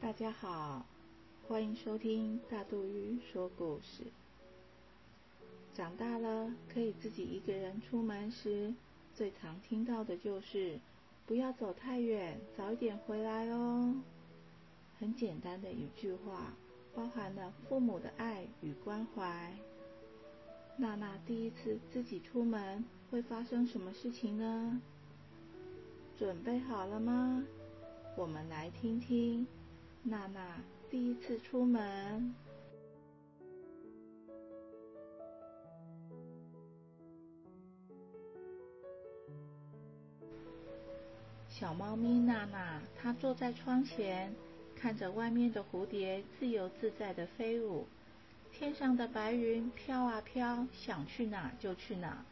大家好，欢迎收听大肚鱼说故事。长大了可以自己一个人出门时，最常听到的就是“不要走太远，早一点回来哦”。很简单的一句话，包含了父母的爱与关怀。娜娜第一次自己出门会发生什么事情呢？准备好了吗？我们来听听。娜娜第一次出门，小猫咪娜娜，它坐在窗前，看着外面的蝴蝶自由自在的飞舞，天上的白云飘啊飘，想去哪就去哪，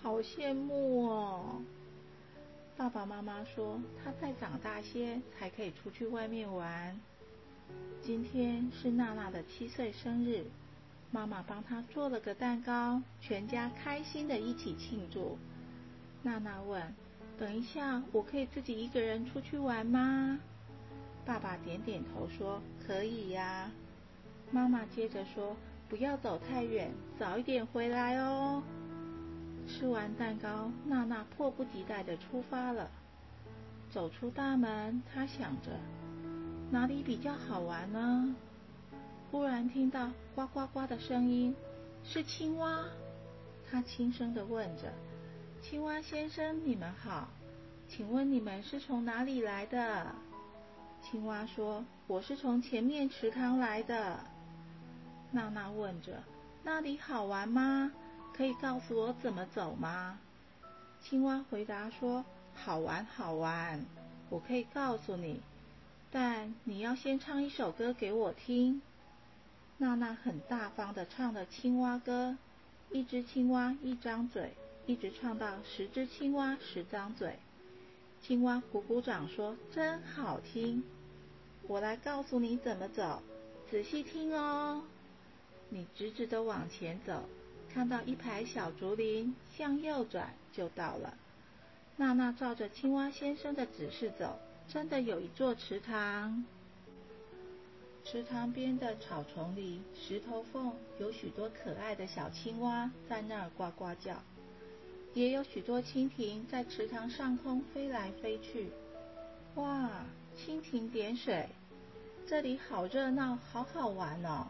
好羡慕哦。爸爸妈妈说，他再长大些才可以出去外面玩。今天是娜娜的七岁生日，妈妈帮她做了个蛋糕，全家开心的一起庆祝。娜娜问：“等一下，我可以自己一个人出去玩吗？”爸爸点点头说：“可以呀。”妈妈接着说：“不要走太远，早一点回来哦。”吃完蛋糕，娜娜迫不及待的出发了。走出大门，她想着。哪里比较好玩呢？忽然听到呱呱呱的声音，是青蛙。他轻声的问着：“青蛙先生，你们好，请问你们是从哪里来的？”青蛙说：“我是从前面池塘来的。”娜娜问着：“那里好玩吗？可以告诉我怎么走吗？”青蛙回答说：“好玩，好玩，我可以告诉你。”但你要先唱一首歌给我听。娜娜很大方的唱了青蛙歌，一只青蛙一张嘴，一直唱到十只青蛙十张嘴。青蛙鼓鼓掌说：“真好听。”我来告诉你怎么走，仔细听哦。你直直的往前走，看到一排小竹林，向右转就到了。娜娜照着青蛙先生的指示走。真的有一座池塘，池塘边的草丛里、石头缝有许多可爱的小青蛙在那儿呱呱叫，也有许多蜻蜓在池塘上空飞来飞去。哇，蜻蜓点水，这里好热闹，好好玩哦！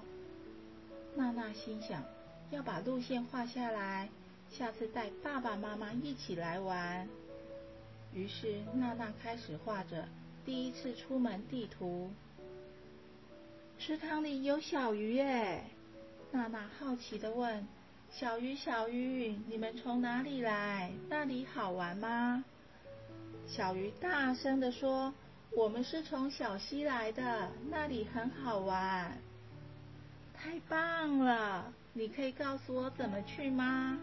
娜娜心想，要把路线画下来，下次带爸爸妈妈一起来玩。于是娜娜开始画着第一次出门地图。池塘里有小鱼耶！娜娜好奇的问：“小鱼，小鱼，你们从哪里来？那里好玩吗？”小鱼大声的说：“我们是从小溪来的，那里很好玩。”太棒了！你可以告诉我怎么去吗？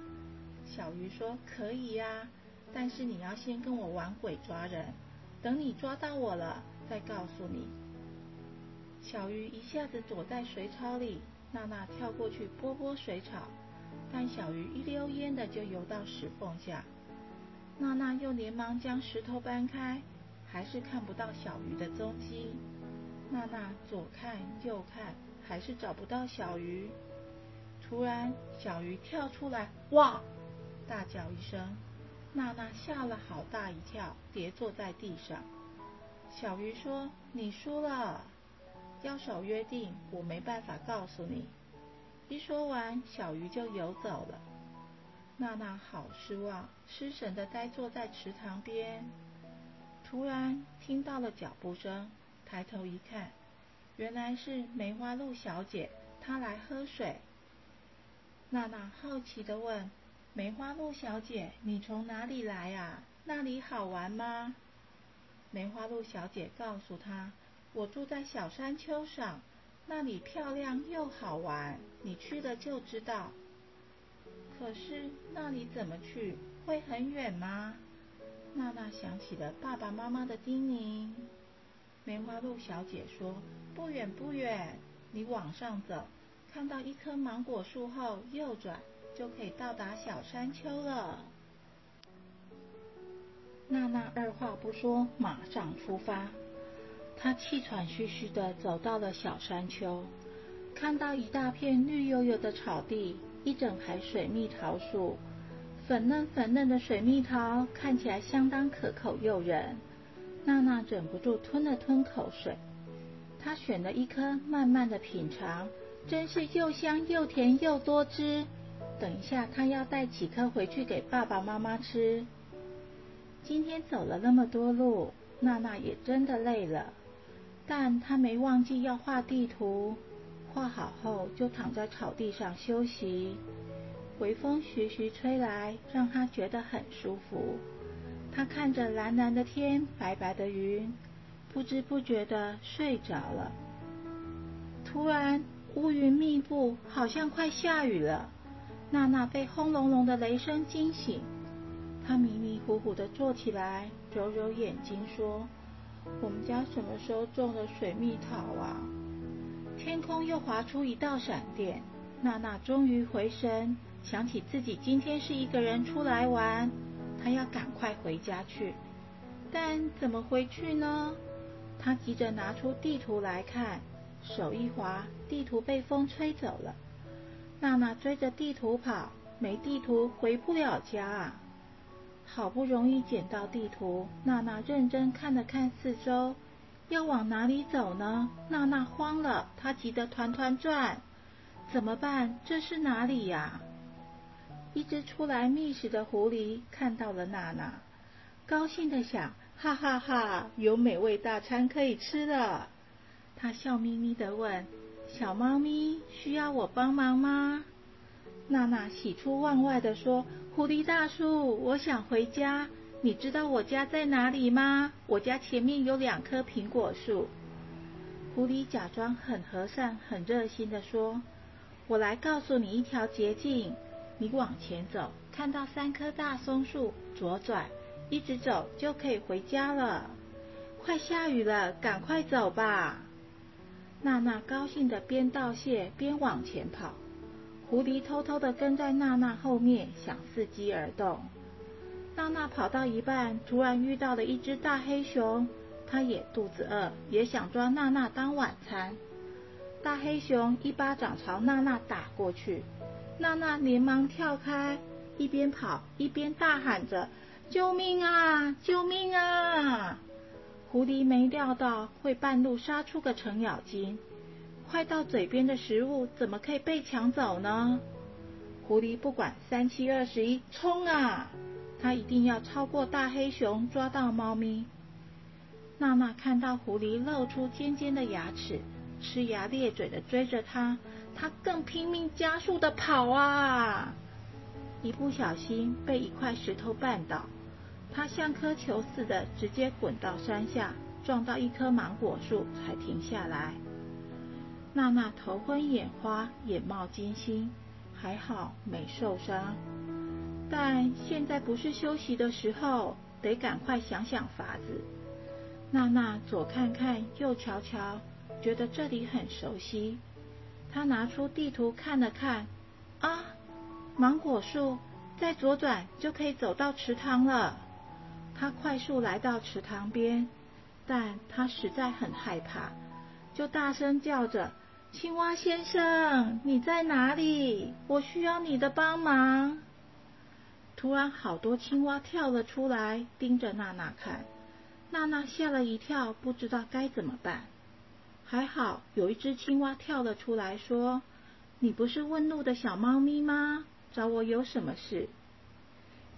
小鱼说：“可以呀。”但是你要先跟我玩鬼抓人，等你抓到我了再告诉你。小鱼一下子躲在水草里，娜娜跳过去拨拨水草，但小鱼一溜烟的就游到石缝下。娜娜又连忙将石头搬开，还是看不到小鱼的踪迹。娜娜左看右看，还是找不到小鱼。突然，小鱼跳出来，哇！大叫一声。娜娜吓了好大一跳，跌坐在地上。小鱼说：“你输了，要守约定，我没办法告诉你。”一说完，小鱼就游走了。娜娜好失望，失神的呆坐在池塘边。突然听到了脚步声，抬头一看，原来是梅花鹿小姐，她来喝水。娜娜好奇的问。梅花鹿小姐，你从哪里来啊？那里好玩吗？梅花鹿小姐告诉她：“我住在小山丘上，那里漂亮又好玩，你去了就知道。”可是那里怎么去？会很远吗？娜娜想起了爸爸妈妈的叮咛。梅花鹿小姐说：“不远不远，你往上走，看到一棵芒果树后右转。”就可以到达小山丘了。娜娜二话不说，马上出发。她气喘吁吁地走到了小山丘，看到一大片绿油油的草地，一整排水蜜桃树，粉嫩粉嫩的水蜜桃看起来相当可口诱人。娜娜忍不住吞了吞口水，她选了一颗，慢慢的品尝，真是又香又甜又多汁。等一下，他要带几颗回去给爸爸妈妈吃。今天走了那么多路，娜娜也真的累了，但她没忘记要画地图。画好后，就躺在草地上休息。微风徐徐吹来，让她觉得很舒服。他看着蓝蓝的天，白白的云，不知不觉的睡着了。突然，乌云密布，好像快下雨了。娜娜被轰隆隆的雷声惊醒，她迷迷糊糊的坐起来，揉揉眼睛说：“我们家什么时候种了水蜜桃啊？”天空又划出一道闪电，娜娜终于回神，想起自己今天是一个人出来玩。她要赶快回家去，但怎么回去呢？她急着拿出地图来看，手一滑，地图被风吹走了。娜娜追着地图跑，没地图回不了家啊！好不容易捡到地图，娜娜认真看了看四周，要往哪里走呢？娜娜慌了，她急得团团转，怎么办？这是哪里呀？一只出来觅食的狐狸看到了娜娜，高兴的想：哈哈哈，有美味大餐可以吃了。他笑眯眯的问：“小猫咪，需要我帮忙吗？”娜娜喜出望外的说：“狐狸大叔，我想回家。你知道我家在哪里吗？我家前面有两棵苹果树。”狐狸假装很和善、很热心的说：“我来告诉你一条捷径。”你往前走，看到三棵大松树，左转，一直走就可以回家了。快下雨了，赶快走吧！娜娜高兴的边道谢边往前跑。狐狸偷偷的跟在娜娜后面，想伺机而动。娜娜跑到一半，突然遇到了一只大黑熊，它也肚子饿，也想抓娜娜当晚餐。大黑熊一巴掌朝娜娜打过去。娜娜连忙跳开，一边跑一边大喊着：“救命啊！救命啊！”狐狸没料到会半路杀出个程咬金，快到嘴边的食物怎么可以被抢走呢？狐狸不管三七二十一，冲啊！它一定要超过大黑熊，抓到猫咪。娜娜看到狐狸露出尖尖的牙齿，呲牙咧嘴的追着它。他更拼命加速的跑啊！一不小心被一块石头绊倒，他像颗球似的直接滚到山下，撞到一棵芒果树才停下来。娜娜头昏眼花，眼冒金星，还好没受伤。但现在不是休息的时候，得赶快想想法子。娜娜左看看，右瞧瞧，觉得这里很熟悉。他拿出地图看了看，啊，芒果树，再左转就可以走到池塘了。他快速来到池塘边，但他实在很害怕，就大声叫着：“青蛙先生，你在哪里？我需要你的帮忙。”突然，好多青蛙跳了出来，盯着娜娜看。娜娜吓了一跳，不知道该怎么办。还好有一只青蛙跳了出来，说：“你不是问路的小猫咪吗？找我有什么事？”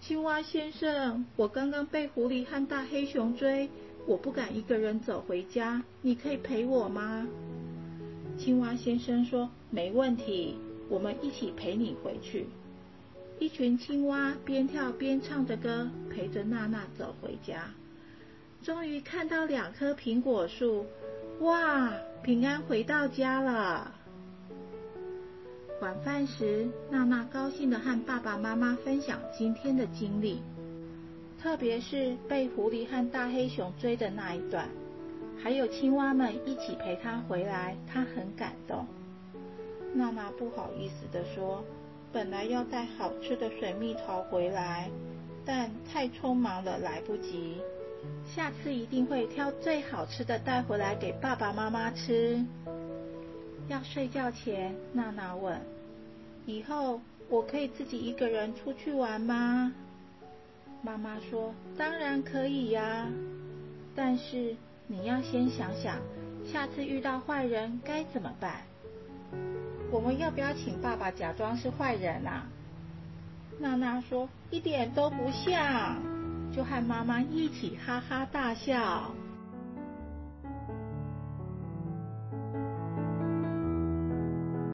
青蛙先生，我刚刚被狐狸和大黑熊追，我不敢一个人走回家，你可以陪我吗？青蛙先生说：“没问题，我们一起陪你回去。”一群青蛙边跳边唱着歌，陪着娜娜走回家。终于看到两棵苹果树。哇，平安回到家了！晚饭时，娜娜高兴的和爸爸妈妈分享今天的经历，特别是被狐狸和大黑熊追的那一段，还有青蛙们一起陪她回来，她很感动。娜娜不好意思的说：“本来要带好吃的水蜜桃回来，但太匆忙了，来不及。”下次一定会挑最好吃的带回来给爸爸妈妈吃。要睡觉前，娜娜问：“以后我可以自己一个人出去玩吗？”妈妈说：“当然可以呀，但是你要先想想，下次遇到坏人该怎么办。我们要不要请爸爸假装是坏人啊？”娜娜说：“一点都不像。”就和妈妈一起哈哈大笑。